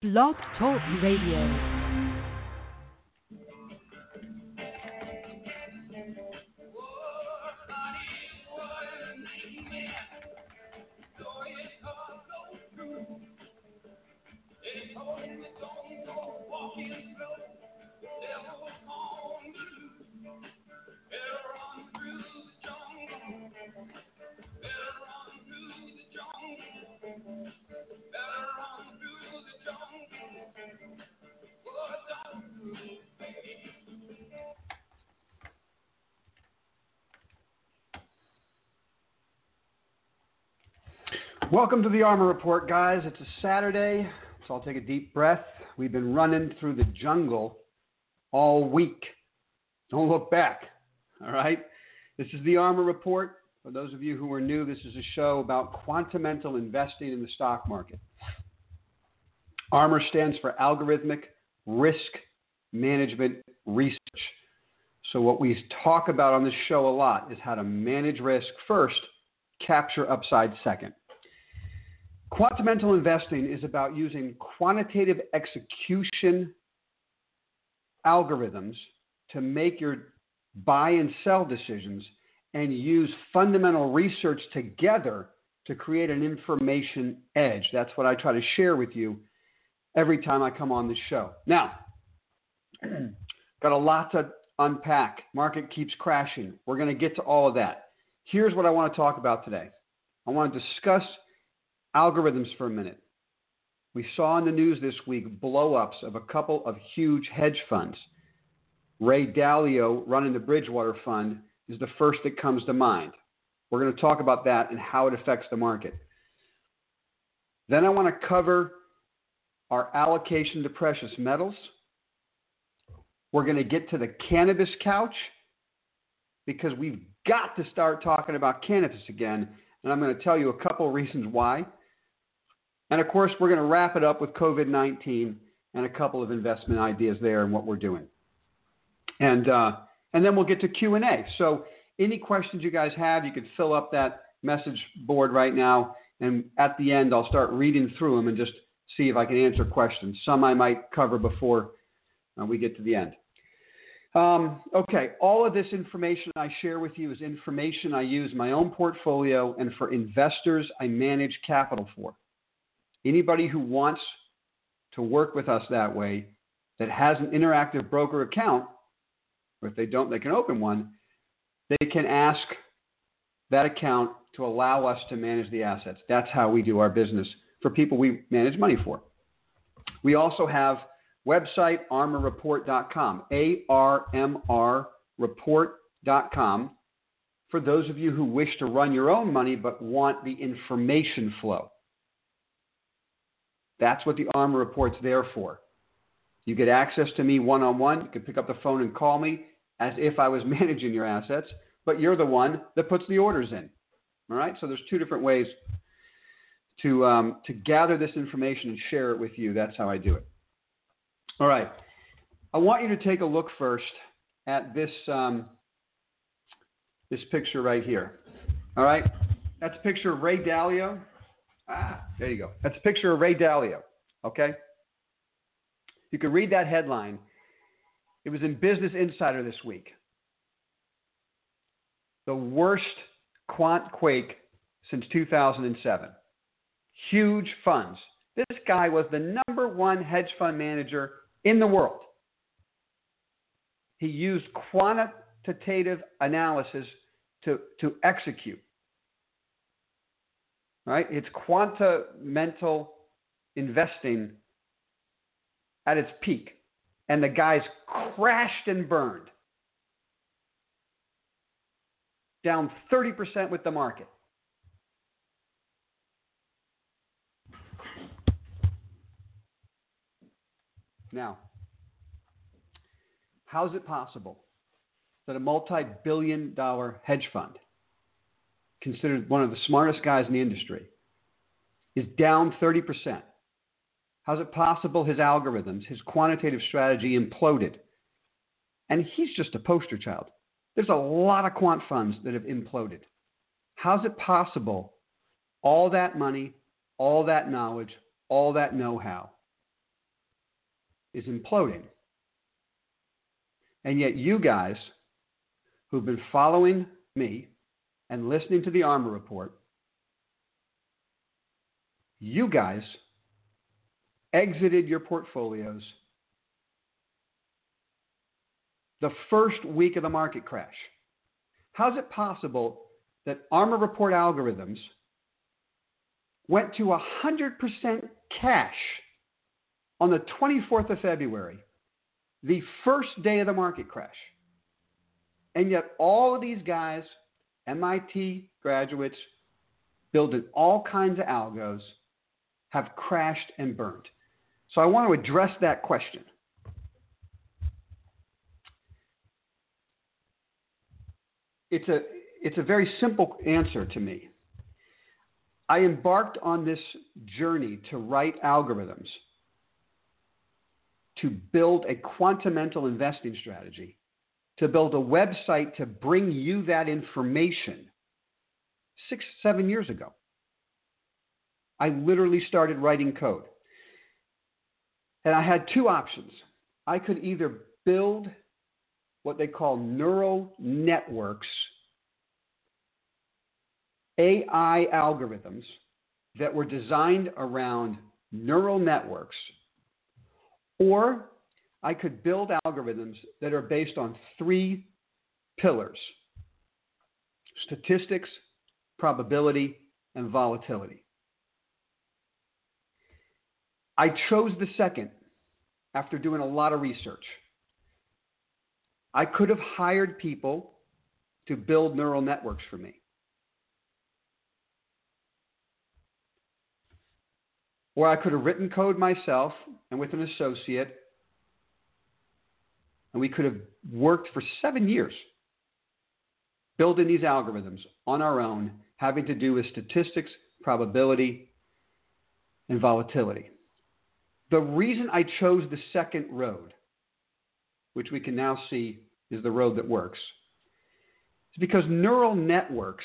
Blog Talk Radio. Welcome to the ARMR Report, guys. It's a Saturday, so I'll take a deep breath. We've been running through the jungle all week. Don't look back, all right? This is the ARMR Report. For those of you who are new, this is a show about quantamental investing in the stock market. ARMR stands for Algorithmic Risk Management Research. So, what we talk about on this show a lot is how to manage risk first, capture upside second. Quantamental investing is about using quantitative execution algorithms to make your buy and sell decisions and use fundamental research together to create an information edge. That's what I try to share with you every time I come on this show. Now, got a lot to unpack. Market keeps crashing. We're going to get to all of that. Here's what I want to talk about today. I want to discuss algorithms for a minute. We saw in the news this week blowups of a couple of huge hedge funds. Ray Dalio running the Bridgewater Fund is the first that comes to mind. We're going to talk about that and how it affects the market. Then I want to cover our allocation to precious metals. We're going to get to the cannabis couch because we've got to start talking about cannabis again. And I'm going to tell you a couple reasons why. And of course, we're going to wrap it up with COVID 19 and a couple of investment ideas there and what we're doing. And, uh, and then we'll get to Q&A. So any questions you guys have, you can fill up that message board right now. And at the end, I'll start reading through them and just see if I can answer questions. Some I might cover before uh, we get to the end. Um, okay, all of this information I share with you is information I use my own portfolio and for investors I manage capital for. Anybody who wants to work with us that way that has an interactive broker account, or if they don't, they can open one, they can ask that account to allow us to manage the assets. That's how we do our business for people we manage money for. We also have website armrreport.com, A R M R report.com for those of you who wish to run your own money but want the information flow. That's what the ARMR Report's there for. You get access to me one on one. You can pick up the phone and call me as if I was managing your assets, but you're the one that puts the orders in. All right? So there's two different ways to, um, to gather this information and share it with you. That's how I do it. All right. I want you to take a look first at this, um, this picture right here. All right? That's a picture of Ray Dalio. Ah, there you go. That's a picture of Ray Dalio. Okay? You can read that headline. It was in Business Insider this week. The worst quant quake since 2007. Huge funds. This guy was the number one hedge fund manager in the world. He used quantitative analysis to, to execute right? It's quanta mental investing at its peak. And the guys crashed and burned. Down 30% with the market. Now, how is it possible that a multi billion dollar hedge fund considered one of the smartest guys in the industry, is down 30%. How's it possible his algorithms, his quantitative strategy imploded? And he's just a poster child. There's a lot of quant funds that have imploded. How's it possible all that money, all that knowledge, all that know how is imploding. And yet, you guys who've been following me and listening to the ARMR Report, you guys exited your portfolios the first week of the market crash. How's it possible that ARMR Report algorithms went to 100% cash on the 24th of February, the first day of the market crash? And yet, all of these guys, MIT graduates, building all kinds of algos, have crashed and burned. So I want to address that question. It's a, it's a very simple answer to me. I embarked on this journey to write algorithms to build a quantamental investing strategy, to build a website to bring you that information six, seven years ago. I literally started writing code. And I had two options. I could either build what they call neural networks, AI algorithms that were designed around neural networks, or I could build algorithms that are based on three pillars statistics, probability, and volatility. I chose the second after doing a lot of research. I could have hired people to build neural networks for me. Or I could have written code myself and with an associate, and we could have worked for seven years building these algorithms on our own, having to do with statistics, probability, and volatility. The reason I chose the second road, which we can now see is the road that works, is because neural networks,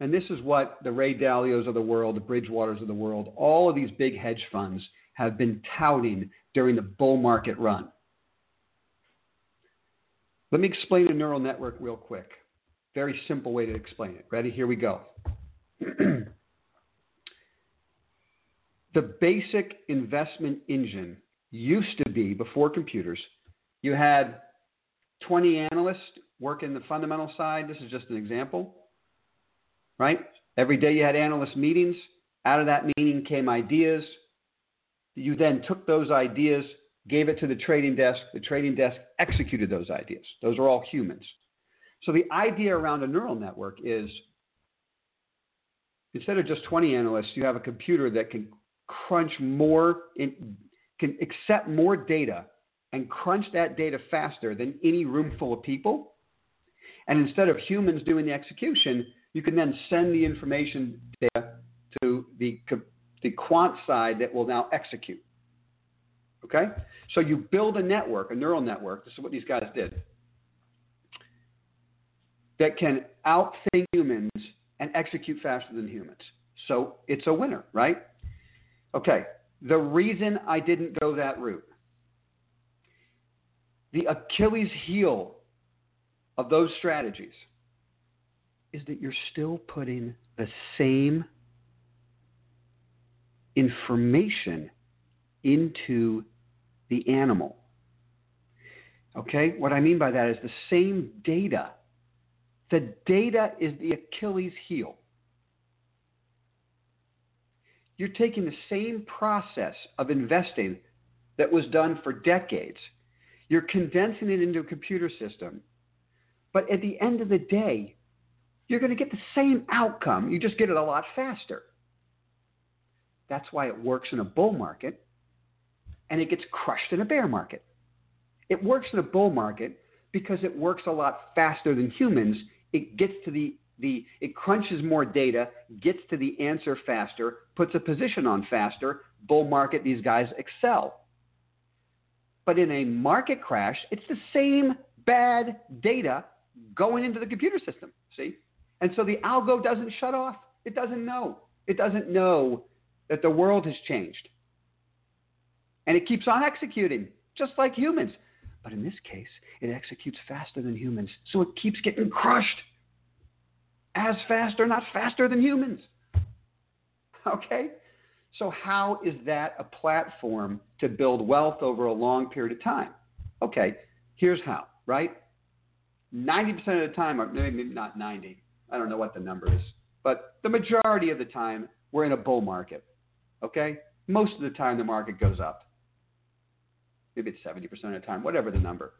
and this is what the Ray Dalios of the world, the Bridgewaters of the world, all of these big hedge funds have been touting during the bull market run. Let me explain a neural network real quick. Very simple way to explain it. Ready? Here we go. the basic investment engine used to be before computers, you had 20 analysts working the fundamental side. This is just an example, right? Every day you had analyst meetings. Out of that meeting came ideas. You then took those ideas, gave it to the trading desk. The trading desk executed those ideas. Those are all humans. So the idea around a neural network is instead of just 20 analysts, you have a computer that can crunch more, in, can accept more data and crunch that data faster than any room full of people. And instead of humans doing the execution, you can then send the information data to the, the quant side that will now execute. Okay? So you build a network, a neural network. This is what these guys did. That can outthink humans and execute faster than humans. So it's a winner, right? Okay, the reason I didn't go that route, the Achilles heel of those strategies is that you're still putting the same information into the animal. Okay, what I mean by that is the same data. The data is the Achilles heel. You're taking the same process of investing that was done for decades. You're condensing it into a computer system. But at the end of the day, you're going to get the same outcome. You just get it a lot faster. That's why it works in a bull market and it gets crushed in a bear market. It works in a bull market because it works a lot faster than humans. It gets to the the it crunches more data, gets to the answer faster, puts a position on faster. Bull market, these guys excel. But in a market crash, it's the same bad data going into the computer system. See? And so the algo doesn't shut off. It doesn't know. It doesn't know that the world has changed. And it keeps on executing. just like humans. But in this case, it executes faster than humans, so it keeps getting crushed as fast or not faster than humans. Okay? So, how is that a platform to build wealth over a long period of time? Okay, here's how, right? 90% of the time, or maybe not 90, I don't know what the number is, but the majority of the time, we're in a bull market. Okay? Most of the time, the market goes up. Maybe it's 70% of the time, whatever the number.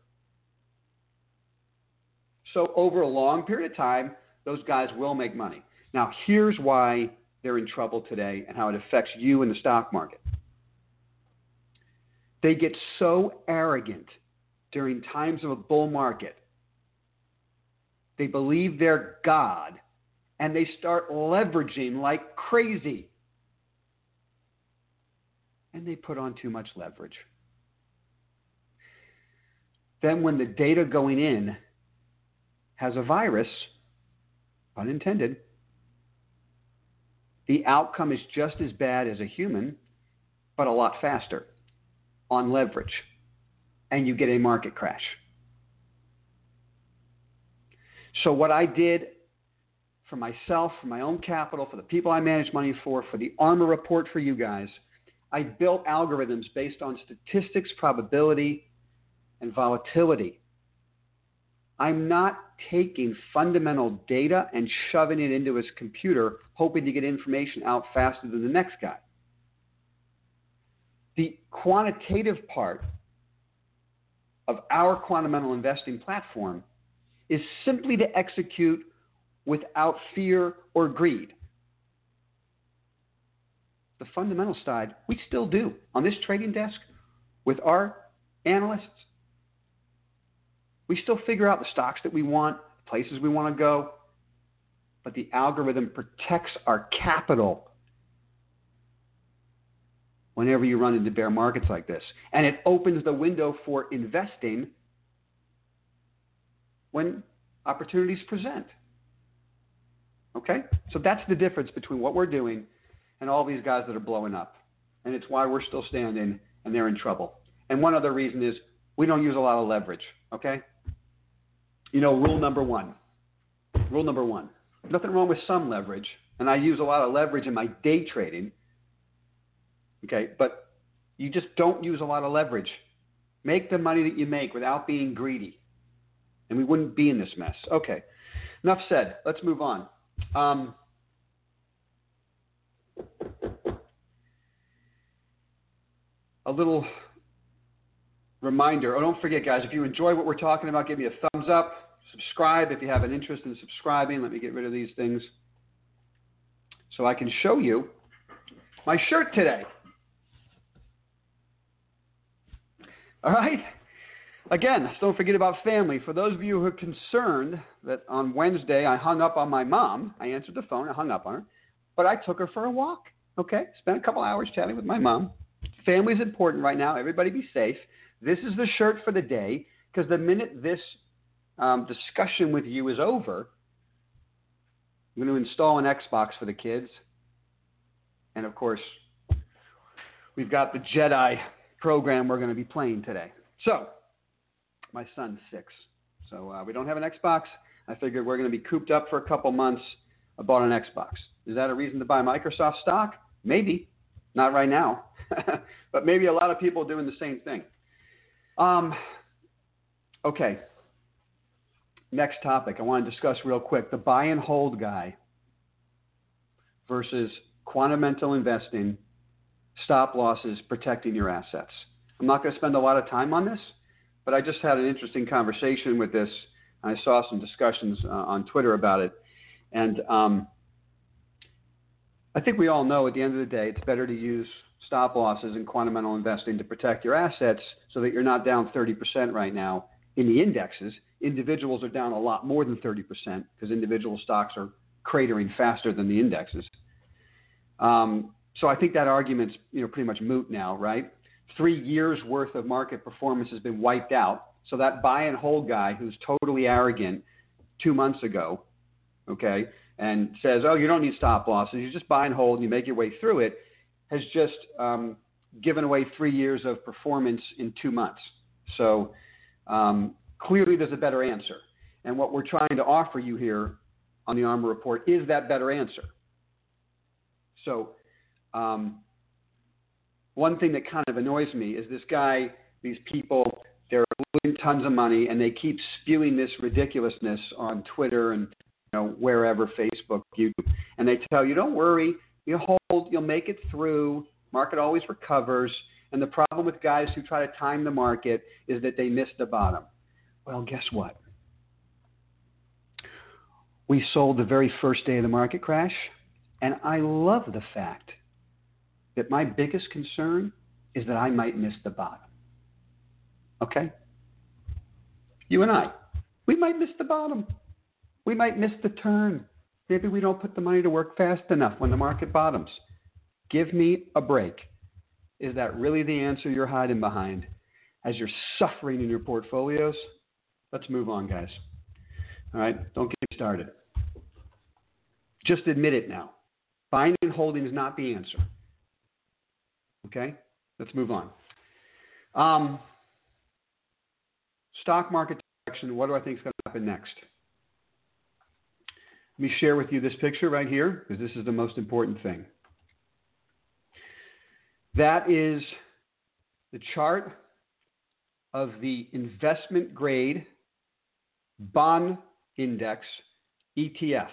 So, over a long period of time, those guys will make money. Now, here's why they're in trouble today and how it affects you in the stock market. They get so arrogant during times of a bull market. They believe they're God and they start leveraging like crazy. And they put on too much leverage. Then, when the data going in has a virus, unintended, the outcome is just as bad as a human, but a lot faster on leverage. And you get a market crash. So, what I did for myself, for my own capital, for the people I manage money for, for the ARMR report for you guys, I built algorithms based on statistics, probability, and volatility. I'm not taking fundamental data and shoving it into his computer, hoping to get information out faster than the next guy. The quantitative part of our quantamental investing platform is simply to execute without fear or greed. The fundamental side, we still do on this trading desk with our analysts. We still figure out the stocks that we want, places we want to go, but the algorithm protects our capital whenever you run into bear markets like this. And it opens the window for investing when opportunities present. Okay? So that's the difference between what we're doing and all these guys that are blowing up. And it's why we're still standing and they're in trouble. And one other reason is we don't use a lot of leverage. Okay? You know, rule number one. Rule number one. Nothing wrong with some leverage. And I use a lot of leverage in my day trading. Okay? But you just don't use a lot of leverage. Make the money that you make without being greedy and we wouldn't be in this mess. Okay, enough said. Let's move on. Um, a little reminder. Oh, don't forget, guys, if you enjoy what we're talking about, give me a thumbs up. Subscribe if you have an interest in subscribing. Let me get rid of these things so I can show you my shirt today. All right? Again, don't forget about family. For those of you who are concerned that on Wednesday I hung up on my mom, I answered the phone, I hung up on her, but I took her for a walk. Okay? Spent a couple hours chatting with my mom. Family is important right now. Everybody be safe. This is the shirt for the day because the minute this um, discussion with you is over, I'm going to install an Xbox for the kids. And of course, we've got the Jedi program we're going to be playing today. So, my son's six. So uh, we don't have an Xbox. I figured we're going to be cooped up for a couple months. I bought an Xbox. Is that a reason to buy Microsoft stock? Maybe. Not right now. but maybe a lot of people are doing the same thing. Um, okay. Next topic I want to discuss real quick the buy and hold guy versus quantamental investing, stop losses, protecting your assets. I'm not going to spend a lot of time on this but I just had an interesting conversation with this. I saw some discussions uh, on Twitter about it, and um, I think we all know at the end of the day, it's better to use stop losses in quantamental investing to protect your assets so that you're not down 30% right now in the indexes. Individuals are down a lot more than 30% because individual stocks are cratering faster than the indexes. Um, so I think that argument's you know pretty much moot now, right? three years worth of market performance has been wiped out. So that buy and hold guy who's totally arrogant two months ago, okay, and says, oh, you don't need stop losses, you just buy and hold and you make your way through it, has just um, given away three years of performance in two months. So um, clearly, there's a better answer. And what we're trying to offer you here on the ARMR report is that better answer. So, um, one thing that kind of annoys me is this guy, these people, they're losing tons of money and they keep spewing this ridiculousness on Twitter and you know wherever, Facebook, YouTube, and they tell you, don't worry, you hold, you'll make it through. Market always recovers. And the problem with guys who try to time the market is that they miss the bottom. Well, guess what? We sold the very first day of the market crash, and I love the fact that my biggest concern is that I might miss the bottom. Okay? You and I, we might miss the bottom. We might miss the turn. Maybe we don't put the money to work fast enough when the market bottoms. Give me a break. Is that really the answer you're hiding behind as you're suffering in your portfolios? Let's move on, guys. All right, don't get started. Just admit it now. Buying and holding is not the answer. Okay, let's move on. Um, stock market direction. What do I think is going to happen next? Let me share with you this picture right here because this is the most important thing. That is the chart of the investment grade bond index ETF,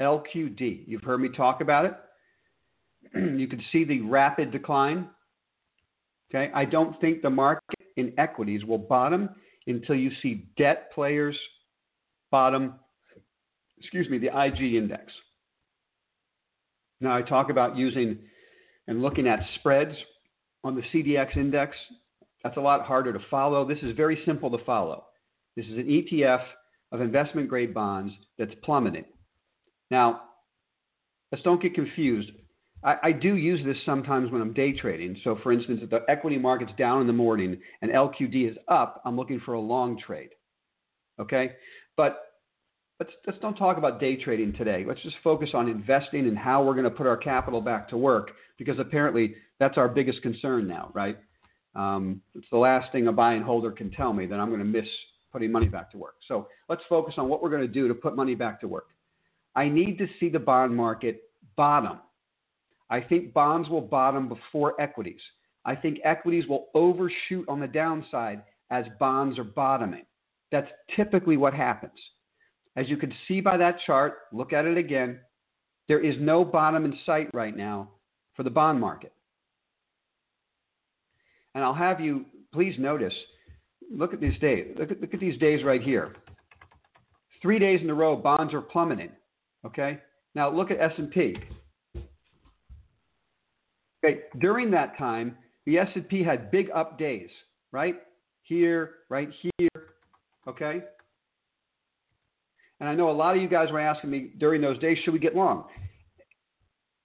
LQD. You've heard me talk about it. you can see the rapid decline. Okay, I don't think the market in equities will bottom until you see debt players bottom, excuse me, the IG index. Now I talk about using and looking at spreads on the CDX index, that's a lot harder to follow. This is very simple to follow. This is an ETF of investment grade bonds that's plummeting. Now, let's don't get confused. I, I, do use this sometimes when I'm day trading. So, for instance, if the equity market's down in the morning and LQD is up, I'm looking for a long trade. Okay? But let's, let's don't talk about day trading today. Let's just focus on investing and how we're going to put our capital back to work because apparently that's our biggest concern now, right? Um, it's the last thing a buy and holder can tell me that I'm going to miss putting money back to work. So let's focus on what we're going to do to put money back to work. I need to see the bond market bottom. I think bonds will bottom before equities. I think equities will overshoot on the downside as bonds are bottoming. That's typically what happens. As you can see by that chart, look at it again. There is no bottom in sight right now for the bond market. And I'll have you please notice look at these days. Look at, look at these days right here. Three days in a row, bonds are plummeting. Okay. Now look at S&P. Okay. During that time, the S&P had big up days, right? Here, right here. Okay. And I know a lot of you guys were asking me during those days, should we get long?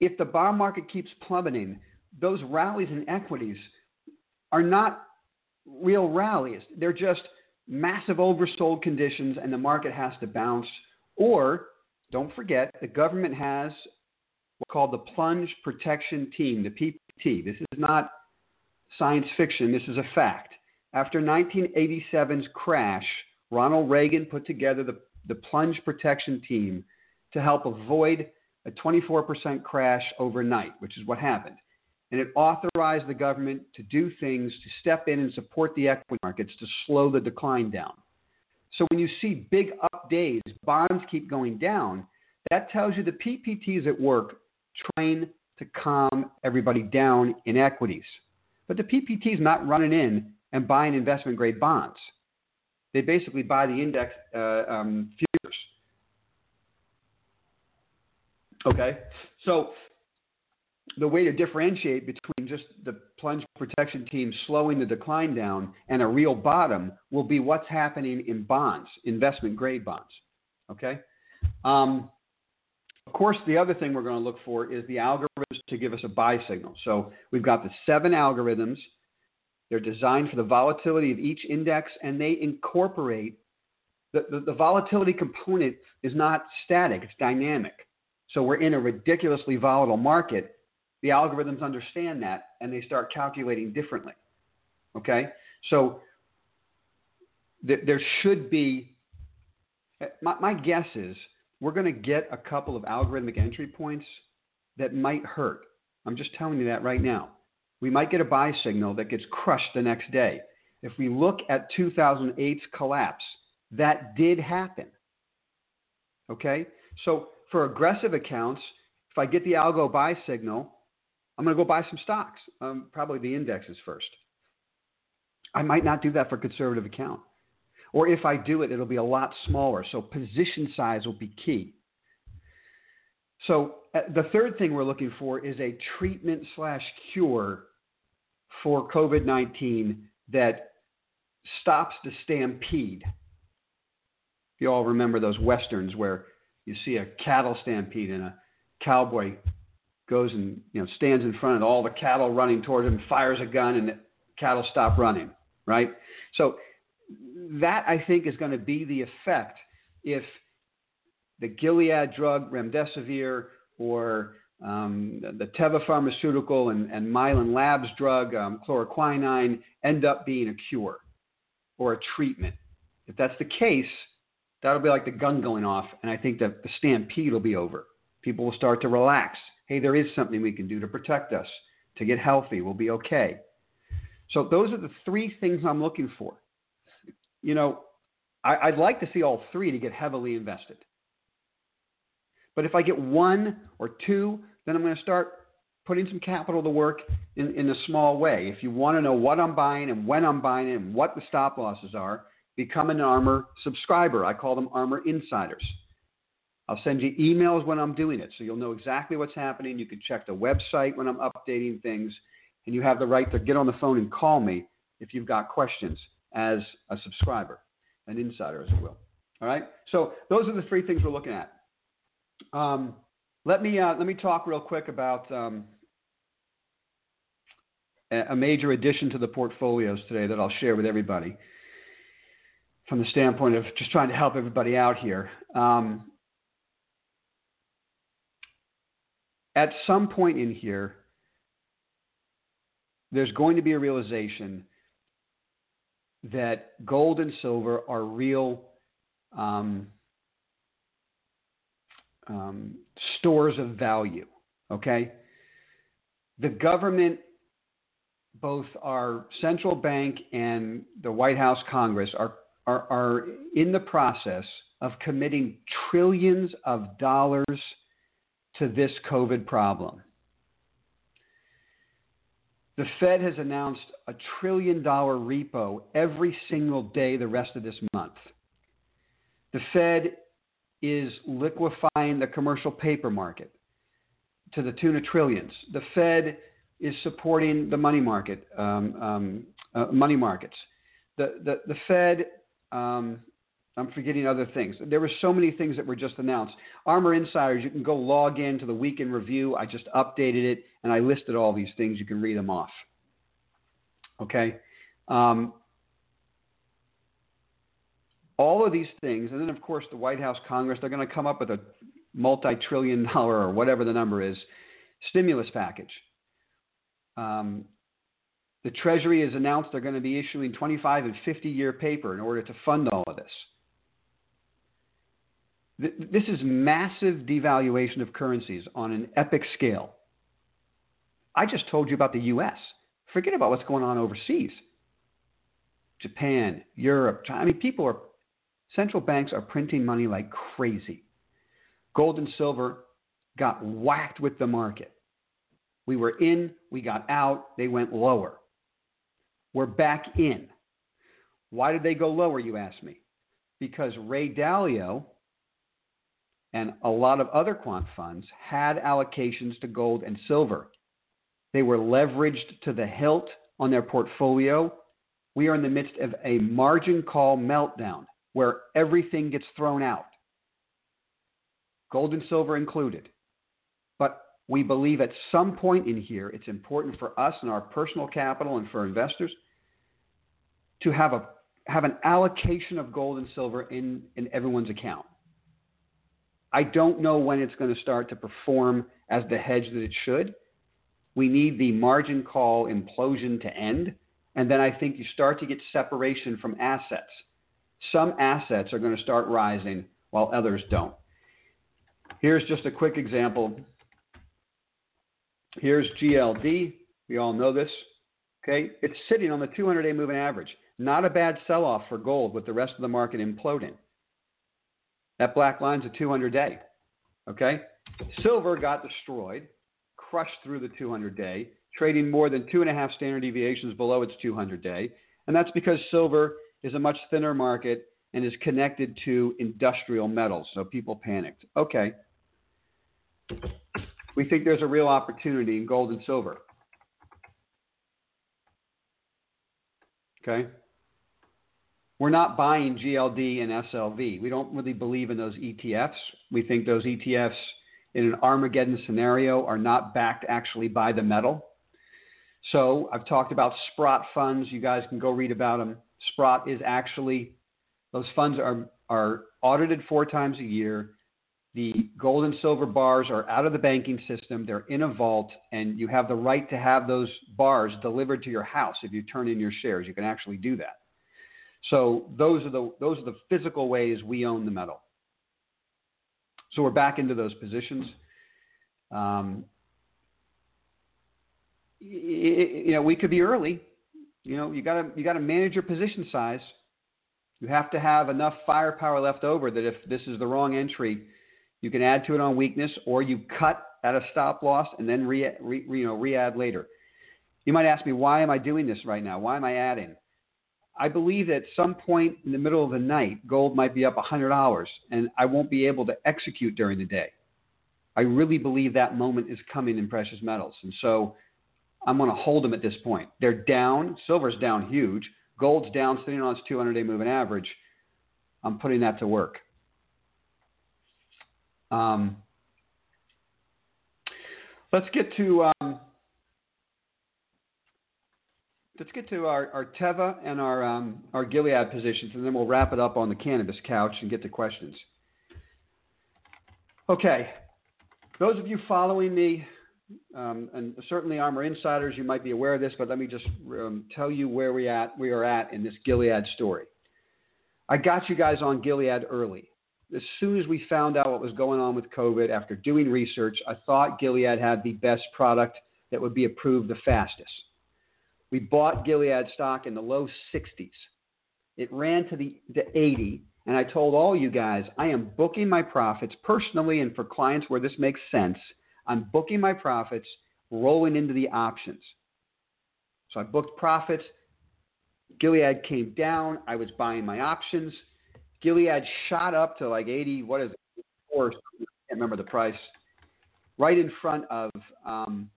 If the bond market keeps plummeting, those rallies in equities are not real rallies. They're just massive oversold conditions and the market has to bounce. Or, don't forget, the government has what's called the Plunge Protection Team, the PPT. This is not science fiction, this is a fact. After 1987's crash, Ronald Reagan put together the, the Plunge Protection Team to help avoid a 24% crash overnight, which is what happened and it authorized the government to do things to step in and support the equity markets to slow the decline down. So when you see big up days, bonds keep going down, that tells you the PPT is at work trying to calm everybody down in equities. But the PPT is not running in and buying investment grade bonds. They basically buy the index uh, um, futures. Okay, so the way to differentiate between just the plunge protection team slowing the decline down and a real bottom will be what's happening in bonds, investment grade bonds. Okay. Um, of course, the other thing we're going to look for is the algorithms to give us a buy signal. So we've got the seven algorithms. They're designed for the volatility of each index, and they incorporate the, the, the volatility component is not static; it's dynamic. So we're in a ridiculously volatile market the algorithms understand that and they start calculating differently. Okay? So th- there should be, my, my guess is we're going to get a couple of algorithmic entry points that might hurt. I'm just telling you that right now. We might get a buy signal that gets crushed the next day. If we look at 2008's collapse, that did happen. Okay? So for aggressive accounts, if I get the algo buy signal, I'm going to go buy some stocks, um, probably the indexes first. I might not do that for conservative account. Or if I do it, it'll be a lot smaller. So position size will be key. So uh, the third thing we're looking for is a treatment slash cure for COVID 19 that stops the stampede. You all remember those westerns where you see a cattle stampede and a cowboy goes and you know stands in front of all the cattle running towards him, fires a gun, and the cattle stop running. Right. So that I think is going to be the effect if the Gilead drug remdesivir or um, the Teva pharmaceutical and, and Mylan Labs drug um, chloroquine end up being a cure or a treatment. If that's the case, that'll be like the gun going off, and I think that the stampede will be over. People will start to relax. Hey, there is something we can do to protect us, to get healthy. We'll be okay. So those are the three things I'm looking for. You know, I, would like to see all three to get heavily invested. But if I get one or two, then I'm going to start putting some capital to work in, in a small way. If you want to know what I'm buying and when I'm buying it and what the stop losses are, become an ARMR subscriber. I call them ARMR Insiders. I'll send you emails when I'm doing it so you'll know exactly what's happening. You can check the website when I'm updating things, and you have the right to get on the phone and call me if you've got questions as a subscriber, an insider, as it will. All right? So those are the three things we're looking at. Um, let me uh, let me talk real quick about um, a major addition to the portfolios today that I'll share with everybody from the standpoint of just trying to help everybody out here. Um, at some point in here, there's going to be a realization that gold and silver are real um, um, stores of value. Okay? The government, both our central bank and the White House Congress, are, are, are in the process of committing trillions of dollars to this COVID problem. The Fed has announced a trillion dollar repo every single day the rest of this month. The Fed is liquefying the commercial paper market to the tune of trillions. The Fed is supporting the money market, um, um, uh, money markets. The, the, the Fed, um, I'm forgetting other things. There were so many things that were just announced. ARMR Insiders, you can go log in to the weekend review. I just updated it and I listed all these things. You can read them off. Okay. Um, all of these things, and then of course the White House, Congress, they're going to come up with a multi-trillion dollar or whatever the number is stimulus package. Um, the Treasury has announced they're going to be issuing 25 and 50 year paper in order to fund all of this. This is massive devaluation of currencies on an epic scale. I just told you about the U.S. Forget about what's going on overseas. Japan, Europe, China. I mean, people are Central banks are printing money like crazy. Gold and silver got whacked with the market. We were in, we got out, they went lower. We're back in. Why did they go lower, you ask me? Because Ray Dalio and a lot of other quant funds had allocations to gold and silver. They were leveraged to the hilt on their portfolio. We are in the midst of a margin call meltdown where everything gets thrown out, gold and silver included. But we believe at some point in here, it's important for us and our personal capital and for investors to have a have an allocation of gold and silver in, in everyone's account. I don't know when it's going to start to perform as the hedge that it should, we need the margin call implosion to end. And then I think you start to get separation from assets. Some assets are going to start rising while others don't. Here's just a quick example. Here's GLD. We all know this. Okay, it's sitting on the 200-day moving average. Not a bad sell-off for gold with the rest of the market imploding. That black line's a 200-day. Okay, silver got destroyed, crushed through the 200-day, trading more than two and a half standard deviations below its 200-day, and that's because silver is a much thinner market and is connected to industrial metals. So people panicked. Okay, we think there's a real opportunity in gold and silver. Okay? We're not buying GLD and SLV. We don't really believe in those ETFs. We think those ETFs in an Armageddon scenario are not backed actually by the metal. So I've talked about Sprott funds. You guys can go read about them. Sprott is actually, those funds are, are audited four times a year. The gold and silver bars are out of the banking system. They're in a vault, and you have the right to have those bars delivered to your house if you turn in your shares. You can actually do that. So those are the those are the physical ways we own the metal. So we're back into those positions. Um, you know, we could be early. You know, you gotta you gotta manage your position size. You have to have enough firepower left over that if this is the wrong entry, you can add to it on weakness, or you cut at a stop loss and then re, re, you know re-add later. You might ask me, why am I doing this right now? Why am I adding? I believe at some point in the middle of the night, gold might be up $100 and I won't be able to execute during the day. I really believe that moment is coming in precious metals. And so I'm going to hold them at this point. They're down. Silver's down huge. Gold's down, sitting on its 200 day moving average. I'm putting that to work. Um, let's get to um, let's get to our, our Teva and our um, our Gilead positions, and then we'll wrap it up on the cannabis couch and get to questions. Okay, those of you following me, um, and certainly ARMR Insiders, you might be aware of this, but let me just um, tell you where we at we are at in this Gilead story. I got you guys on Gilead early as soon as we found out what was going on with COVID, after doing research, I thought Gilead had the best product that would be approved the fastest. We bought Gilead stock in the low 60s. It ran to the to 80, and I told all you guys I am booking my profits personally and for clients where this makes sense. I'm booking my profits, rolling into the options. So I booked profits. Gilead came down. I was buying my options. Gilead shot up to like 80, what is it? Or, I can't remember the price, right in front of um,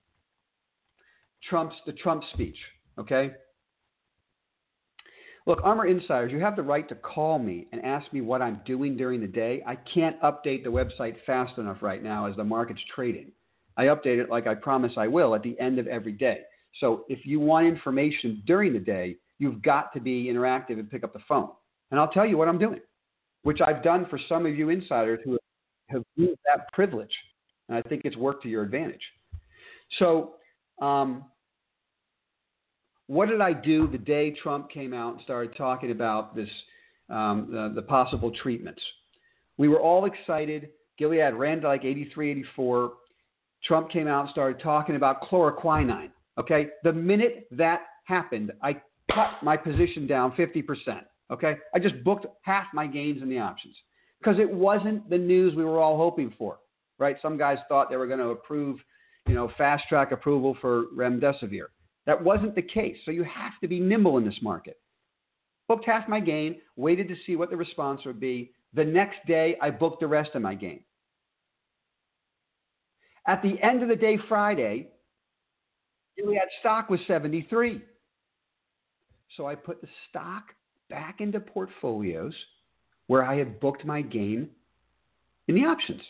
Trump's the Trump speech. Okay. Look, ARMR Insiders, you have the right to call me and ask me what I'm doing during the day. I can't update the website fast enough right now as the market's trading. I update it like I promise I will at the end of every day. So if you want information during the day, you've got to be interactive and pick up the phone. And I'll tell you what I'm doing which I've done for some of you insiders who have used that privilege. And I think it's worked to your advantage. So, um, what did I do the day Trump came out and started talking about this, um, the, the, possible treatments? We were all excited. Gilead ran to like 83, 84. Trump came out and started talking about chloroquine. Okay, the minute that happened, I cut my position down 50 percent. Okay, I just booked half my gains in the options because it wasn't the news we were all hoping for, right? Some guys thought they were going to approve, you know, fast track approval for remdesivir. That wasn't the case. So you have to be nimble in this market. Booked half my gain, waited to see what the response would be. The next day, I booked the rest of my gain. At the end of the day, Friday, Gilead stock was 73. So I put the stock back into portfolios where I had booked my gain in the options.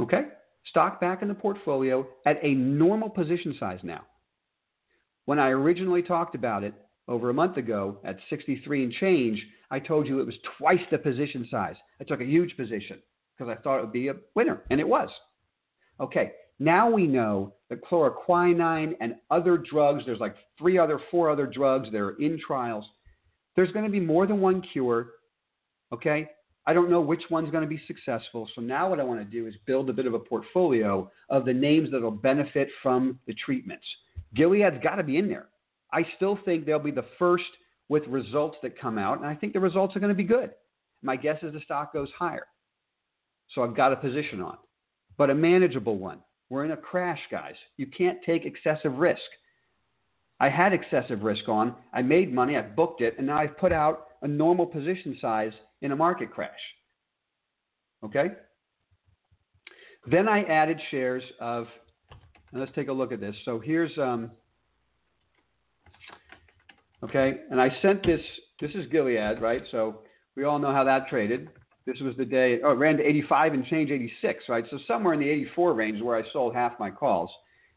Okay? Stock back in the portfolio at a normal position size now. When I originally talked about it over a month ago at 63 and change, I told you it was twice the position size. I took a huge position because I thought it would be a winner, and it was. Okay, Now we know that chloroquine and other drugs, there's like three other, four other drugs that are in trials. There's going to be more than one cure. Okay? I don't know which one's going to be successful. So now what I want to do is build a bit of a portfolio of the names that will benefit from the treatments. Gilead's got to be in there. I still think they'll be the first with results that come out, and I think the results are going to be good. My guess is the stock goes higher. So I've got a position on, but a manageable one. We're in a crash, guys. You can't take excessive risk. I had excessive risk on. I made money. I booked it, and now I've put out a normal position size in a market crash. Okay? Then I added shares of, let's take a look at this. So here's, um, okay, and I sent this, this is Gilead, right? So we all know how that traded. This was the day, oh, it ran to 85 and change 86, right? So somewhere in the 84 range where I sold half my calls.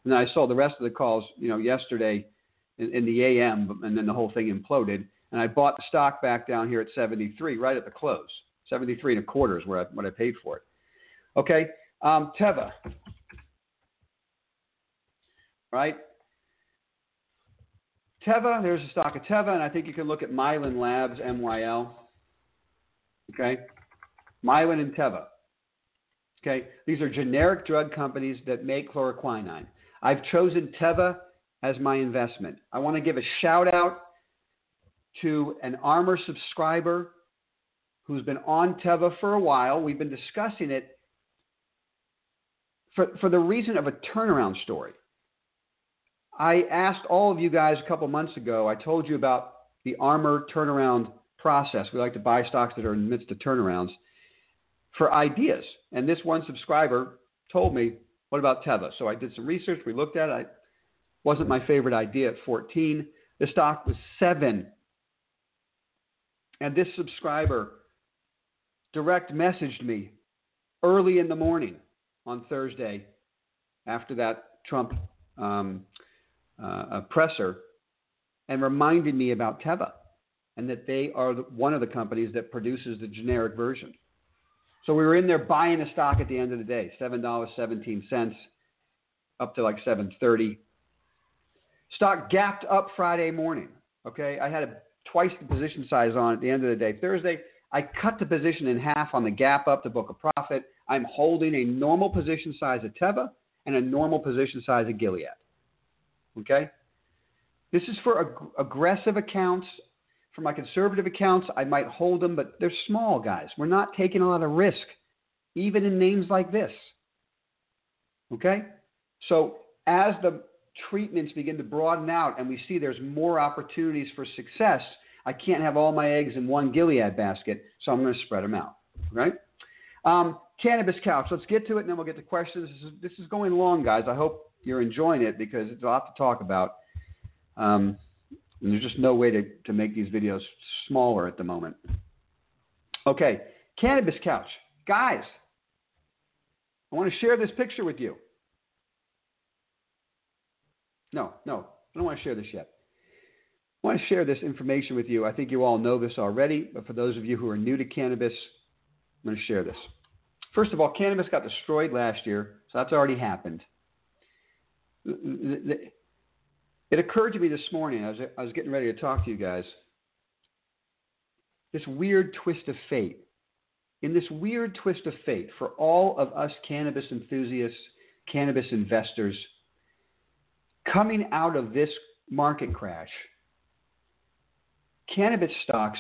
And then I sold the rest of the calls, you know, yesterday in, in the AM, and then the whole thing imploded. And I bought the stock back down here at 73, right at the close. 73 and a quarter is where I, what I paid for it. Okay, um, Teva. Right? Teva, there's a stock of Teva, and I think you can look at Mylan Labs, MYL. Okay? Mylan and Teva. Okay? These are generic drug companies that make chloroquine. I've chosen Teva as my investment. I want to give a shout out to an ARMR subscriber who's been on Teva for a while. We've been discussing it for, for the reason of a turnaround story. I asked all of you guys a couple months ago, I told you about the ARMR turnaround process. We like to buy stocks that are in the midst of turnarounds for ideas. And this one subscriber told me, what about Teva? So I did some research. We looked at it. It wasn't my favorite idea at 14. The stock was 7 and this subscriber direct messaged me early in the morning on Thursday after that Trump um, uh, presser and reminded me about Teva and that they are one of the companies that produces the generic version. So we were in there buying the stock at the end of the day, seven dollars seventeen cents, up to like seven thirty. Stock gapped up Friday morning. Okay, I had a twice the position size on at the end of the day. Thursday, I cut the position in half on the gap up to book a profit. I'm holding a normal position size of Teva and a normal position size of Gilead. Okay? This is for ag- aggressive accounts. For my conservative accounts, I might hold them, but they're small guys. We're not taking a lot of risk, even in names like this. Okay? So as the treatments begin to broaden out and we see there's more opportunities for success, I can't have all my eggs in one Gilead basket, so I'm going to spread them out. Right? Um, cannabis couch. Let's get to it, and then we'll get to questions. This is, this is going long, guys. I hope you're enjoying it because it's a lot to talk about. Um, and there's just no way to, to make these videos smaller at the moment. Okay, cannabis couch. Guys, I want to share this picture with you. No, no, I don't want to share this yet. I want to share this information with you. I think you all know this already, but for those of you who are new to cannabis, I'm going to share this. First of all, cannabis got destroyed last year, so that's already happened. It occurred to me this morning, I was, I was getting ready to talk to you guys, this weird twist of fate. In this weird twist of fate, for all of us cannabis enthusiasts, cannabis investors, coming out of this market crash, cannabis stocks,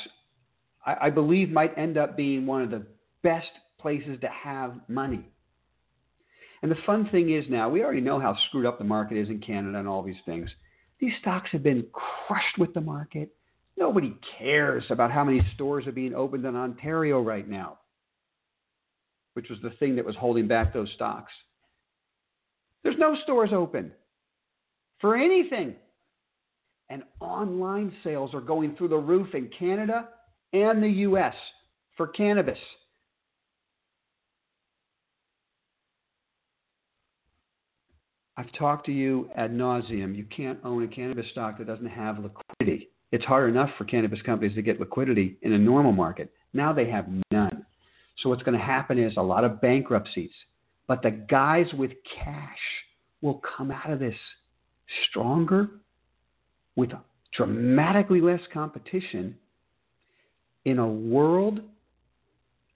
I, I believe, might end up being one of the best places to have money. And the fun thing is now, we already know how screwed up the market is in Canada and all these things. These stocks have been crushed with the market. Nobody cares about how many stores are being opened in Ontario right now, which was the thing that was holding back those stocks. There's no stores open for anything. And online sales are going through the roof in Canada and the US for cannabis. I've talked to you ad nauseum. You can't own a cannabis stock that doesn't have liquidity. It's hard enough for cannabis companies to get liquidity in a normal market. Now they have none. So what's going to happen is a lot of bankruptcies. But the guys with cash will come out of this stronger with dramatically less competition in a world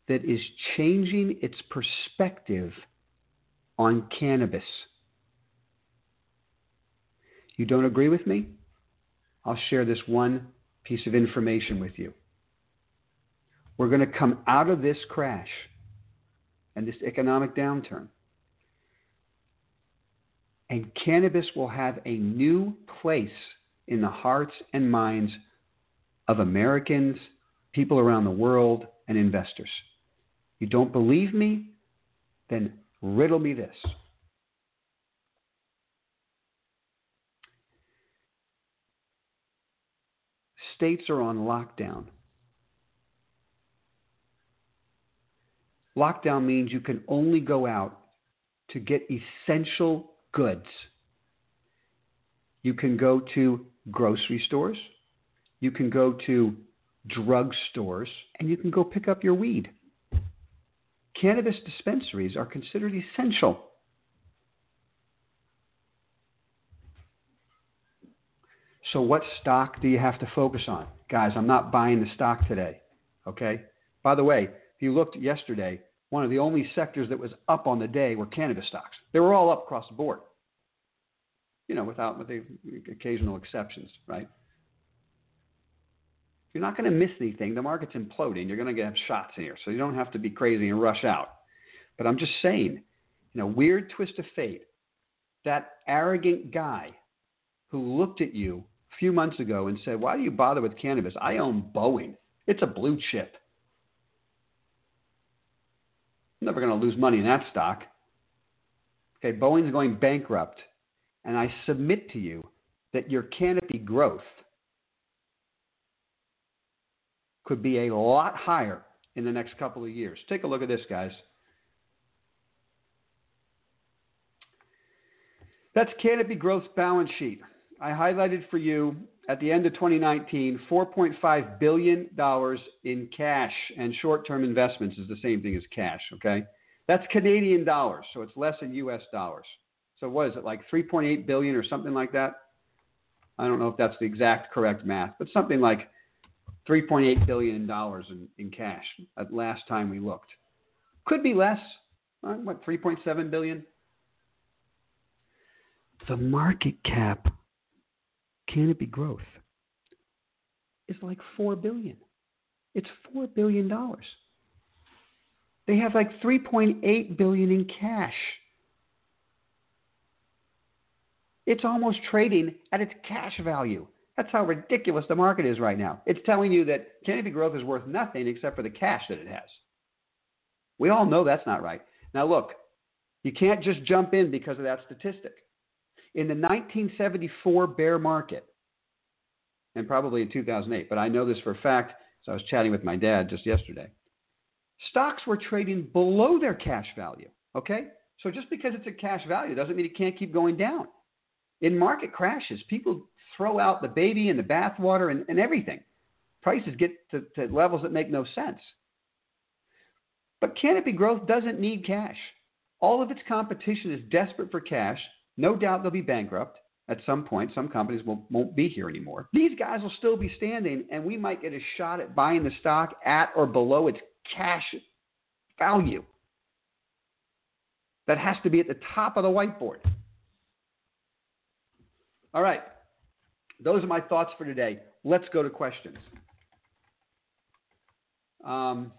that is changing its perspective on cannabis. You don't agree with me? I'll share this one piece of information with you. We're going to come out of this crash and this economic downturn. And cannabis will have a new place in the hearts and minds of Americans, people around the world, and investors. You don't believe me? Then riddle me this. States are on lockdown. Lockdown means you can only go out to get essential goods. You can go to grocery stores, you can go to drug stores, and you can go pick up your weed. Cannabis dispensaries are considered essential. So, what stock do you have to focus on? Guys, I'm not buying the stock today. Okay? By the way, if you looked yesterday, one of the only sectors that was up on the day were cannabis stocks. They were all up across the board. You know, without with the occasional exceptions, right? You're not going to miss anything. The market's imploding. You're going to have shots in here, so you don't have to be crazy and rush out. But I'm just saying, you know, weird twist of fate. That arrogant guy who looked at you a few months ago and said, Why do you bother with cannabis? I own Boeing. It's a blue chip. I'm never going to lose money in that stock. Okay, Boeing's going bankrupt. And I submit to you that your canopy growth could be a lot higher in the next couple of years. Take a look at this, guys. That's Canopy Growth's balance sheet. I highlighted for you at the end of 2019, $4.5 billion in cash and short term investments is the same thing as cash, okay? That's Canadian dollars, so it's less than US dollars. So what is it, like 3.8 billion or something like that? I don't know if that's the exact correct math, but something like 3.8 billion dollars in, in cash at last time we looked. Could be less. What, 3.7 billion? The market cap Canopy Growth is like four billion. It's four billion dollars. They have like 3.8 billion in cash. It's almost trading at its cash value. That's how ridiculous the market is right now. It's telling you that Canopy Growth is worth nothing except for the cash that it has. We all know that's not right. Now, look, you can't just jump in because of that statistic. In the 1974 bear market, and probably in 2008, but I know this for a fact, so I was chatting with my dad just yesterday. Stocks were trading below their cash value. Okay? So just because it's a cash value doesn't mean it can't keep going down. In market crashes, people throw out the baby and the bathwater and, and everything. Prices get to, to levels that make no sense. But Canopy Growth doesn't need cash. All of its competition is desperate for cash. No doubt they'll be bankrupt at some point. Some companies will, won't be here anymore. These guys will still be standing, and we might get a shot at buying the stock at or below its cash value. That has to be at the top of the whiteboard. All right. Those are my thoughts for today. Let's go to questions. Um,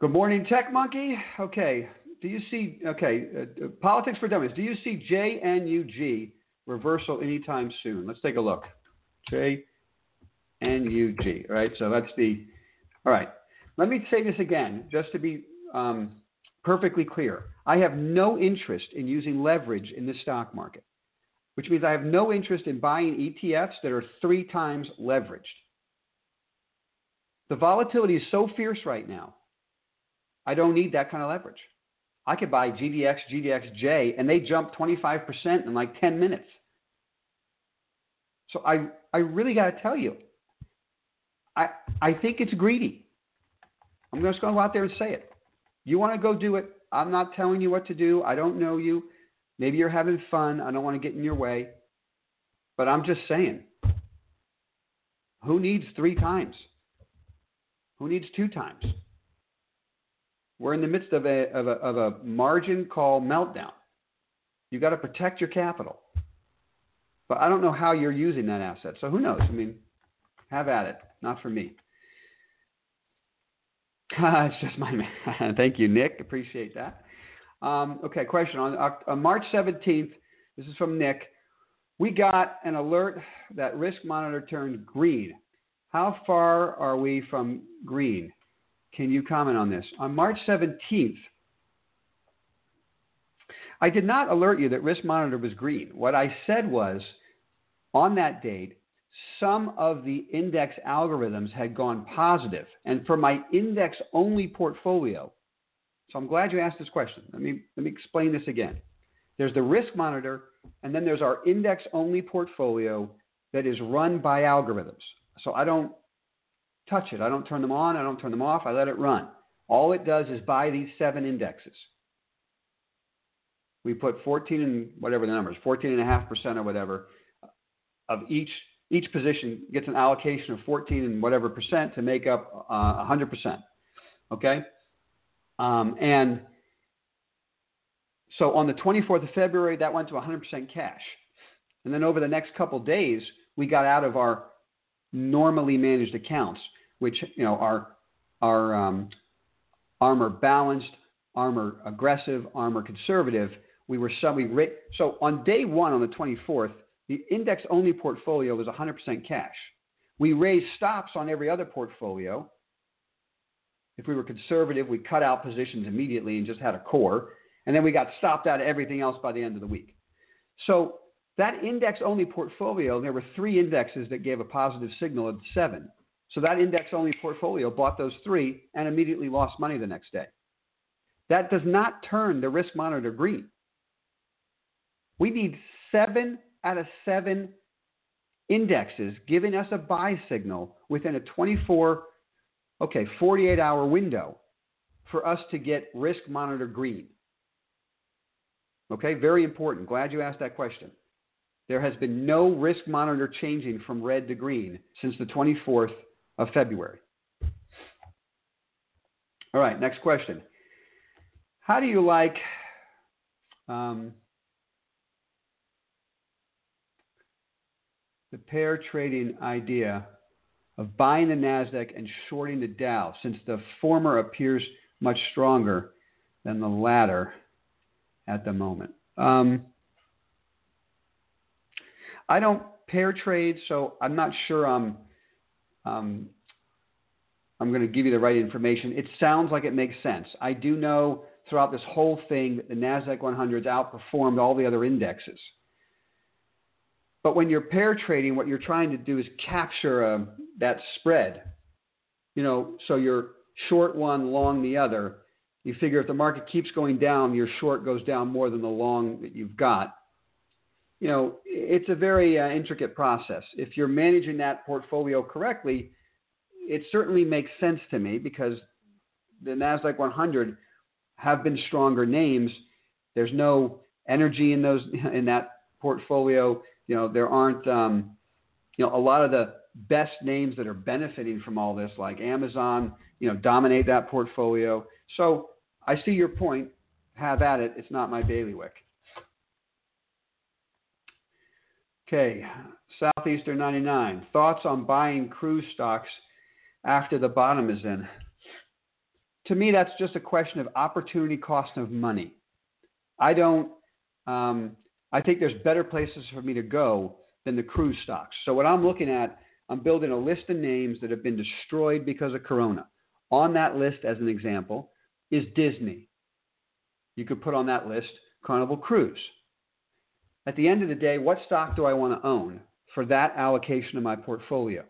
good morning, Tech Monkey. Okay. Do you see, okay, uh, Politics for Dummies. Do you see JNUG reversal anytime soon? Let's take a look. JNUG. All right. So that's the, all right. Let me say this again, just to be um, perfectly clear. I have no interest in using leverage in the stock market, which means I have no interest in buying ETFs that are three times leveraged. The volatility is so fierce right now, I don't need that kind of leverage. I could buy GDX, GDXJ, and they jump 25% in like 10 minutes. So I, I really got to tell you, I, I think it's greedy. I'm just going to go out there and say it. You want to go do it. I'm not telling you what to do. I don't know you. Maybe you're having fun. I don't want to get in your way. But I'm just saying who needs three times? Who needs two times? We're in the midst of a, of a, of a margin call meltdown. You've got to protect your capital. But I don't know how you're using that asset. So who knows? I mean, have at it. Not for me. it's just my man. Thank you, Nick. Appreciate that. Um, okay, question. On, on March 17th, this is from Nick. We got an alert that Risk Monitor turned green. How far are we from green? Can you comment on this? On March 17th, I did not alert you that Risk Monitor was green. What I said was, on that date, some of the index algorithms had gone positive. And for my index only portfolio, so I'm glad you asked this question. Let me, let me explain this again. There's the risk monitor, and then there's our index only portfolio that is run by algorithms. So I don't touch it. I don't turn them on. I don't turn them off. I let it run. All it does is buy these seven indexes. We put 14 and whatever the number is, 14.5% or whatever of each. Each position gets an allocation of 14 and whatever percent to make up uh, 100%. Okay? Um, and so on the 24th of February, that went to 100% cash. And then over the next couple days, we got out of our normally managed accounts, which you know are are um, ARMR balanced, ARMR aggressive, ARMR conservative. We were some we so on day one on the 24th, the index only portfolio was 100% cash. We raised stops on every other portfolio. If we were conservative, we cut out positions immediately and just had a core. And then we got stopped out of everything else by the end of the week. So that index only portfolio, there were three indexes that gave a positive signal of seven. So that index only portfolio bought those three and immediately lost money the next day. That does not turn the risk monitor green. We need seven out of seven indexes giving us a buy signal within a 24, okay, 48 hour window for us to get risk monitor green. Okay, very important. Glad you asked that question. There has been no risk monitor changing from red to green since the 24th of February. All right, next question. How do you like um, the pair trading idea of buying the NASDAQ and shorting the Dow since the former appears much stronger than the latter at the moment? Um, I don't pair trade, so I'm not sure I'm um, I'm going to give you the right information. It sounds like it makes sense. I do know throughout this whole thing that the Nasdaq 100 has outperformed all the other indexes. But when you're pair trading, what you're trying to do is capture uh, that spread. You know, so you're short one, long the other. You figure if the market keeps going down, your short goes down more than the long that you've got you know, it's a very uh, intricate process. If you're managing that portfolio correctly, it certainly makes sense to me because the Nasdaq 100 have been stronger names. There's no energy in those in that portfolio. You know, there aren't um, you know a lot of the best names that are benefiting from all this, like Amazon. You know, dominate that portfolio. So I see your point. Have at it. It's not my bailiwick. Okay, Southeastern 99. Thoughts on buying cruise stocks after the bottom is in? To me, that's just a question of opportunity cost of money. I don't, um, I think there's better places for me to go than the cruise stocks. So, what I'm looking at, I'm building a list of names that have been destroyed because of Corona. On that list, as an example, is Disney. You could put on that list Carnival Cruise at the end of the day, what stock do I want to own for that allocation of my portfolio?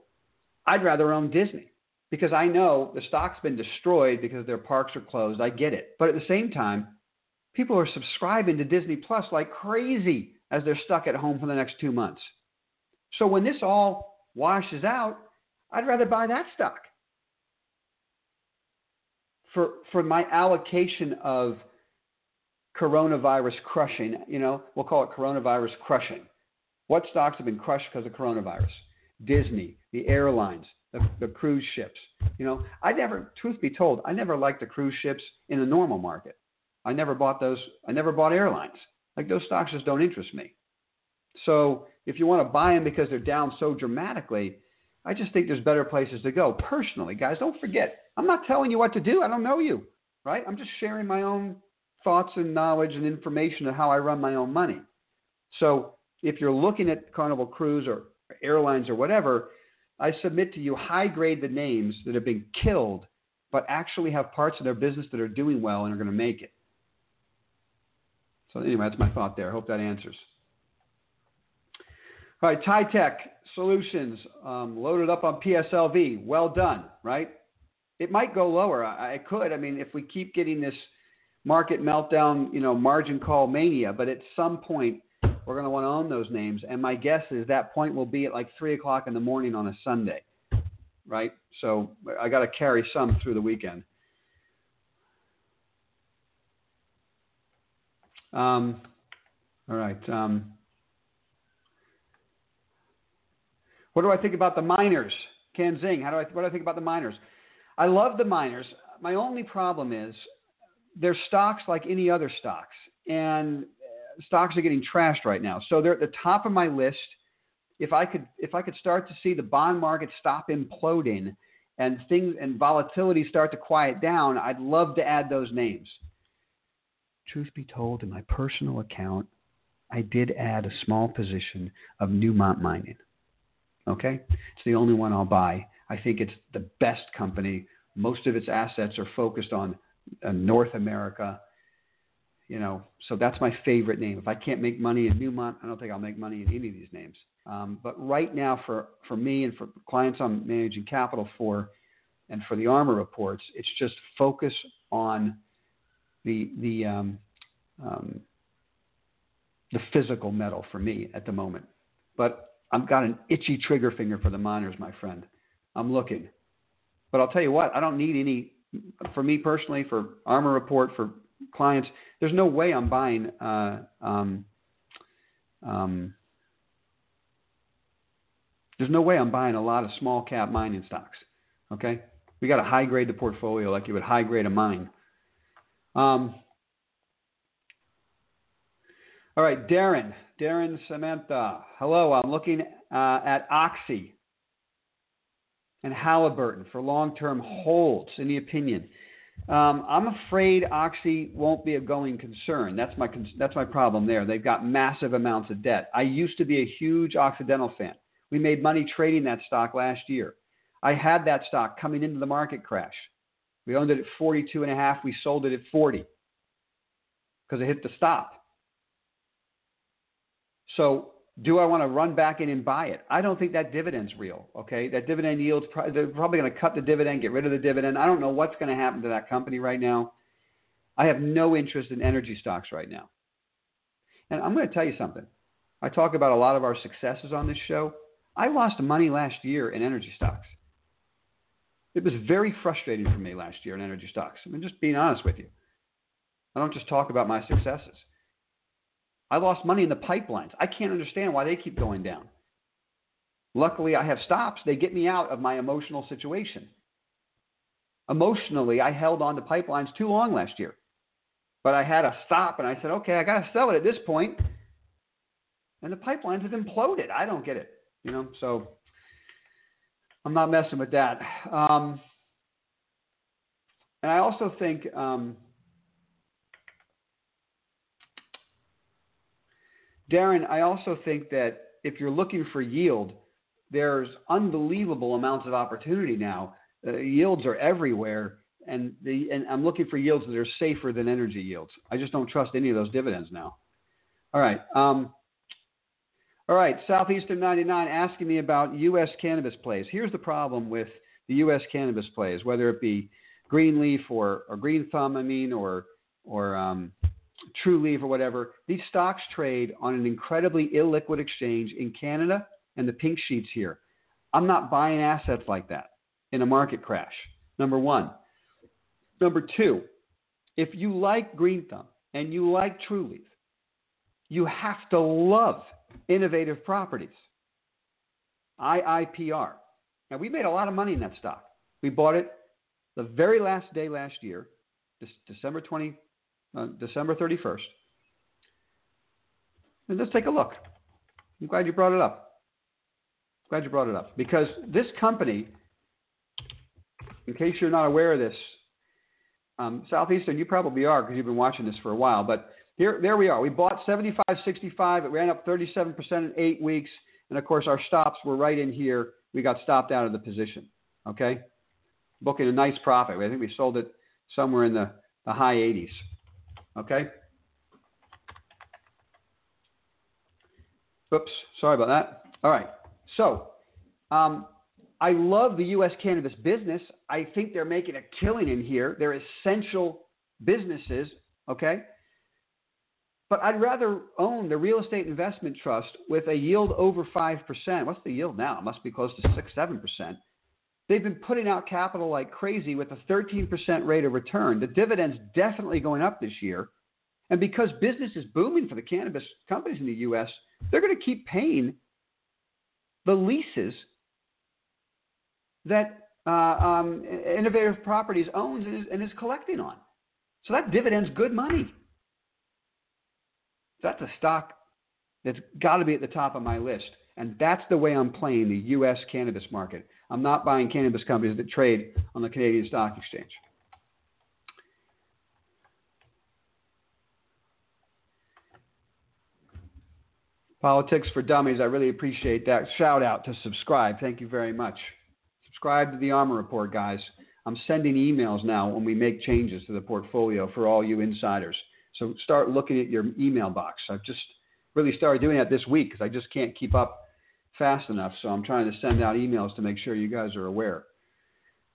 I'd rather own Disney because I know the stock's been destroyed because their parks are closed. I get it. But at the same time, people are subscribing to Disney Plus like crazy as they're stuck at home for the next two months. So when this all washes out, I'd rather buy that stock. For, for my allocation of coronavirus crushing, you know, we'll call it coronavirus crushing. What stocks have been crushed because of coronavirus? Disney, the airlines, the, the cruise ships. You know, I never, truth be told, I never liked the cruise ships in the normal market. I never bought those. I never bought airlines. Like those stocks just don't interest me. So if you want to buy them because they're down so dramatically, I just think there's better places to go. Personally, guys, don't forget, I'm not telling you what to do. I don't know you, right? I'm just sharing my own thoughts and knowledge and information of how I run my own money. So if you're looking at Carnival Cruise or airlines or whatever, I submit to you high grade the names that have been killed, but actually have parts of their business that are doing well and are going to make it. So anyway, that's my thought there. I hope that answers. All right, TiTech Solutions um, loaded up on PSLV. Well done, right? It might go lower. I, I could. I mean, if we keep getting this market meltdown, you know, margin call mania, but at some point we're going to want to own those names. And my guess is that point will be at like three o'clock in the morning on a Sunday, right? So I got to carry some through the weekend. Um, all right. Um, what do I think about the miners? Ken Zing, how do I, what do I think about the miners? I love the miners. My only problem is they're stocks like any other stocks, and uh, stocks are getting trashed right now. So they're at the top of my list. If I could, if I could start to see the bond market stop imploding and things and volatility start to quiet down, I'd love to add those names. Truth be told, in my personal account, I did add a small position of Newmont Mining. Okay, it's the only one I'll buy. I think it's the best company. Most of its assets are focused on uh, North America. You know, so that's my favorite name. If I can't make money in Newmont, I don't think I'll make money in any of these names. Um, but right now, for for me and for clients I'm managing capital for, and for the ARMR reports, it's just focus on the the um, um, the physical metal for me at the moment. But I've got an itchy trigger finger for the miners, my friend. I'm looking. But I'll tell you what, I don't need any for me personally, for ARMR Report, for clients, there's no way I'm buying. Uh, um, um, there's no way I'm buying a lot of small cap mining stocks. Okay, we got to high grade the portfolio like you would high grade a mine. Um, all right, Darren, Darren Samantha. Hello, I'm looking uh, at Oxy and Halliburton for long-term holds. Any opinion? Um, I'm afraid Oxy won't be a going concern. That's my that's my problem there. They've got massive amounts of debt. I used to be a huge Occidental fan. We made money trading that stock last year. I had that stock coming into the market crash. We owned it at 42 and a half. We sold it at 40 because it hit the stop. So do I want to run back in and buy it? I don't think that dividend's real. Okay, that dividend yields they're probably going to cut the dividend, get rid of the dividend. I don't know what's going to happen to that company right now. I have no interest in energy stocks right now. And I'm going to tell you something. I talk about a lot of our successes on this show. I lost money last year in energy stocks. It was very frustrating for me last year in energy stocks. I'm just being honest with you. I don't just talk about my successes. I lost money in the pipelines. I can't understand why they keep going down. Luckily, I have stops. They get me out of my emotional situation. Emotionally, I held on to pipelines too long last year. But I had a stop and I said, okay, I got to sell it at this point. And the pipelines have imploded. I don't get it. You know, so I'm not messing with that. Um, and I also think um, Darren, I also think that if you're looking for yield, there's unbelievable amounts of opportunity now. Uh, yields are everywhere, and, the, and I'm looking for yields that are safer than energy yields. I just don't trust any of those dividends now. All right. Um, all right, Southeastern 99 asking me about U.S. cannabis plays. Here's the problem with the U.S. cannabis plays, whether it be Greenleaf or, or Green Thumb, I mean, or or um, Trulieve or whatever, these stocks trade on an incredibly illiquid exchange in Canada and the pink sheets here. I'm not buying assets like that in a market crash. Number one. Number two, if you like Green Thumb and you like Trulieve, you have to love innovative properties. IIPR. Now, we made a lot of money in that stock. We bought it the very last day last year, December 20, uh, December 31st. And let's take a look. I'm glad you brought it up. Glad you brought it up because this company, in case you're not aware of this, um, Southeastern, you probably are because you've been watching this for a while. But here, there we are. We bought 75.65. It ran up 37% in eight weeks, and of course our stops were right in here. We got stopped out of the position. Okay, booking a nice profit. I think we sold it somewhere in the, the high 80s. Okay. Oops, sorry about that. All right. So, um, I love the U.S. cannabis business. I think they're making a killing in here. They're essential businesses, okay? But I'd rather own the real estate investment trust with a yield over 5%. What's the yield now? It must be close to 6 7%. They've been putting out capital like crazy with a 13% rate of return. The dividend's definitely going up this year. And because business is booming for the cannabis companies in the U.S., they're going to keep paying the leases that uh, um, Innovative Properties owns and is, and is, collecting on. So that dividend's good money. That's a stock that's got to be at the top of my list. And that's the way I'm playing the U.S. cannabis market. I'm not buying cannabis companies that trade on the Canadian Stock Exchange. Politics for Dummies. I really appreciate that. Shout out to subscribe. Thank you very much. Subscribe to the ARMR Report, guys. I'm sending emails now when we make changes to the portfolio for all you insiders. So start looking at your email box. I've just really started doing that this week because I just can't keep up fast enough. So I'm trying to send out emails to make sure you guys are aware.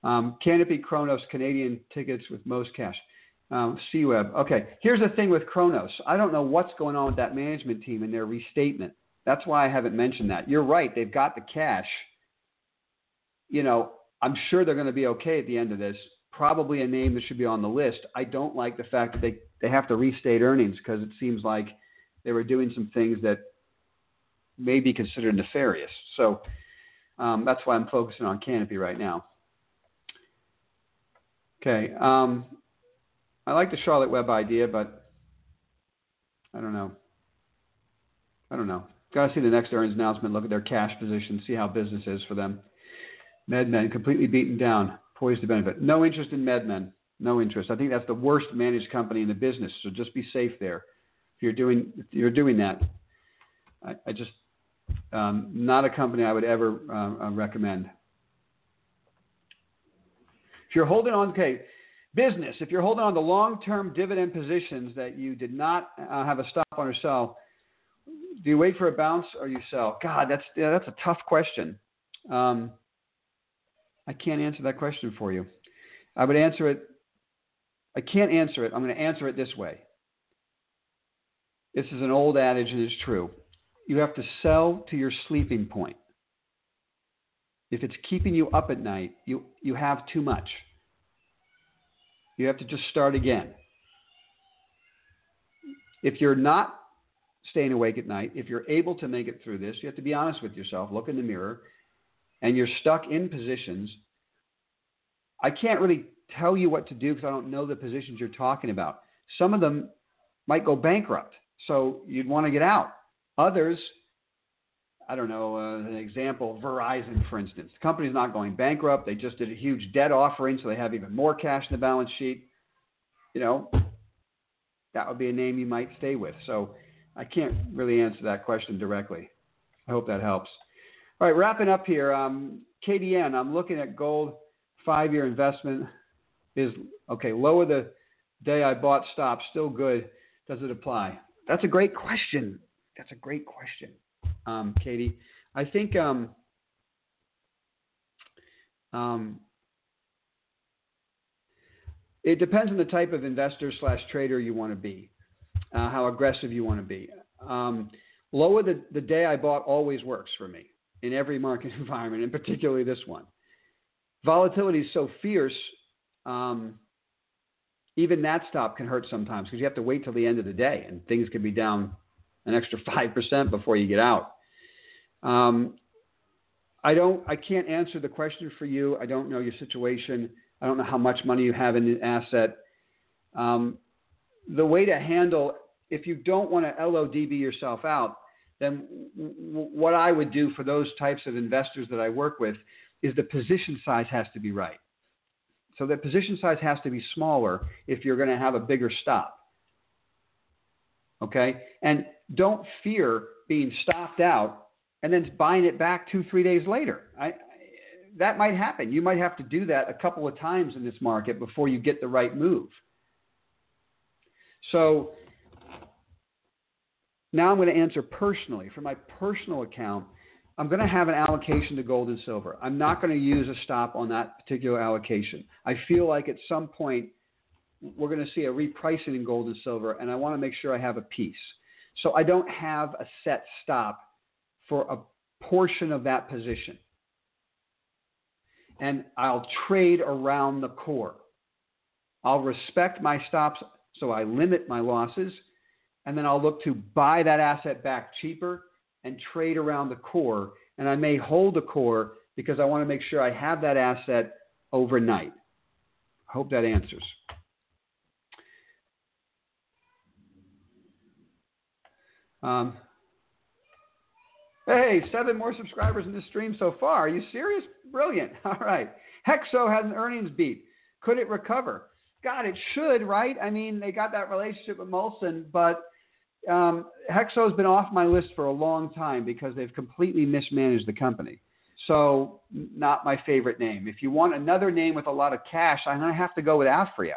Um, Canopy Cronos Canadian tickets with most cash. Um, CWeb. Okay, here's the thing with Cronos. I don't know what's going on with that management team and their restatement. That's why I haven't mentioned that. You're right. They've got the cash. You know, I'm sure they're going to be okay at the end of this. Probably a name that should be on the list. I don't like the fact that they, they have to restate earnings because it seems like they were doing some things that may be considered nefarious. So um, that's why I'm focusing on Canopy right now. Okay. Um, I like the Charlotte Web idea, but I don't know. I don't know. Got to see the next earnings announcement, look at their cash position, see how business is for them. MedMen completely beaten down, poised to benefit. No interest in MedMen. No interest. I think that's the worst managed company in the business. So just be safe there. If you're doing if you're doing that, I, I just um, not a company I would ever uh, uh, recommend. If you're holding on, okay, Business, if you're holding on to long term dividend positions that you did not uh, have a stop on or sell, do you wait for a bounce or you sell? God, that's, yeah, that's a tough question. Um, I can't answer that question for you. I would answer it, I can't answer it. I'm going to answer it this way. This is an old adage and it's true. You have to sell to your sleeping point. If it's keeping you up at night, you, you have too much. You have to just start again. If you're not staying awake at night, if you're able to make it through this, you have to be honest with yourself, look in the mirror, and you're stuck in positions. I can't really tell you what to do because I don't know the positions you're talking about. Some of them might go bankrupt, so you'd want to get out. Others, I don't know, uh, an example, Verizon, for instance. The company's not going bankrupt. They just did a huge debt offering, so they have even more cash in the balance sheet. You know, that would be a name you might stay with. So I can't really answer that question directly. I hope that helps. All right, wrapping up here. Um, KDN, I'm looking at gold five year investment is okay, lower the day I bought stop, still good. Does it apply? That's a great question. That's a great question um, Katie. I think um, um, it depends on the type of investor slash trader you want to be, uh, how aggressive you want to be. Um, lower the, the day I bought always works for me. in every market environment, and particularly this one. Volatility is so fierce, um, even that stop can hurt sometimes because you have to wait till the end of the day, and things can be down an extra five percent before you get out. Um, I don't, I can't answer the question for you. I don't know your situation. I don't know how much money you have in the asset. Um, the way to handle, if you don't want to LODB yourself out, then w- what I would do for those types of investors that I work with is the position size has to be right. So the position size has to be smaller if you're going to have a bigger stop. Okay? And don't fear being stopped out and then buying it back two, three days later. I, that might happen. You might have to do that a couple of times in this market before you get the right move. So now I'm going to answer personally. For my personal account, I'm going to have an allocation to gold and silver. I'm not going to use a stop on that particular allocation. I feel like at some point we're going to see a repricing in gold and silver, and I want to make sure I have a piece. So I don't have a set stop for a portion of that position. And I'll trade around the core. I'll respect my stops so I limit my losses, and then I'll look to buy that asset back cheaper and trade around the core. And I may hold the core because I want to make sure I have that asset overnight. I hope that answers. Um, hey, seven more subscribers in this stream so far. Are you serious? Brilliant. All right. Hexo has an earnings beat. Could it recover? God, it should, right? I mean, they got that relationship with Molson, but um, Hexo's been off my list for a long time because they've completely mismanaged the company. So, not my favorite name. If you want another name with a lot of cash, I'm going to have to go with Aphria.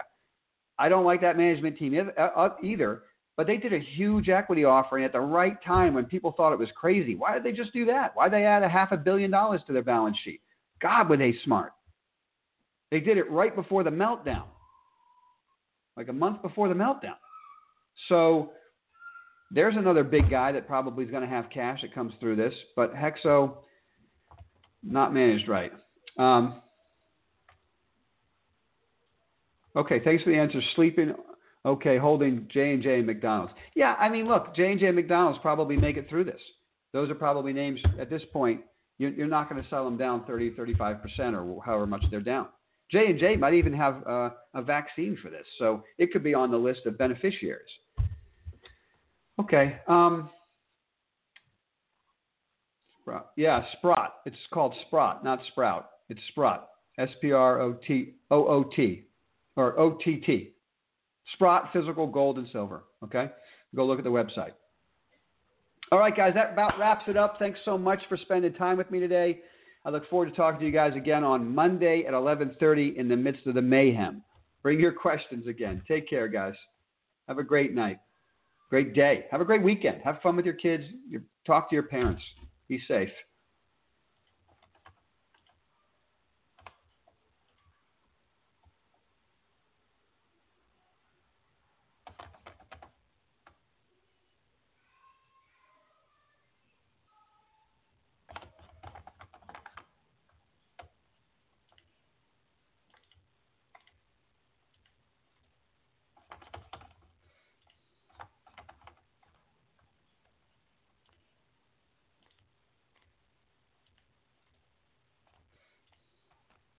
I don't like that management team either, but they did a huge equity offering at the right time when people thought it was crazy. Why did they just do that? Why did they add a half a billion dollars to their balance sheet? God, were they smart. They did it right before the meltdown like a month before the meltdown. So there's another big guy that probably is going to have cash that comes through this, but Hexo not managed right. Um, okay, thanks for the answer. Sleeping. Okay, holding J and J and McDonald's. Yeah, I mean, look, J and J McDonald's probably make it through this. Those are probably names at this point. You're not going to sell them down 30, 35 percent, or however much they're down. J and J might even have uh, a vaccine for this, so it could be on the list of beneficiaries. Okay. Um, Sprout. Yeah, Sprott. It's called Sprott, not Sprout. It's Sprott. S P R O T O O T or O T T. Sprott Physical Gold and Silver. Okay. Go look at the website. All right, guys, that about wraps it up. Thanks so much for spending time with me today. I look forward to talking to you guys again on Monday at 11:30 in the midst of the mayhem. Bring your questions again. Take care, guys. Have a great night. Great day. Have a great weekend. Have fun with your kids. Talk to your parents. Be safe.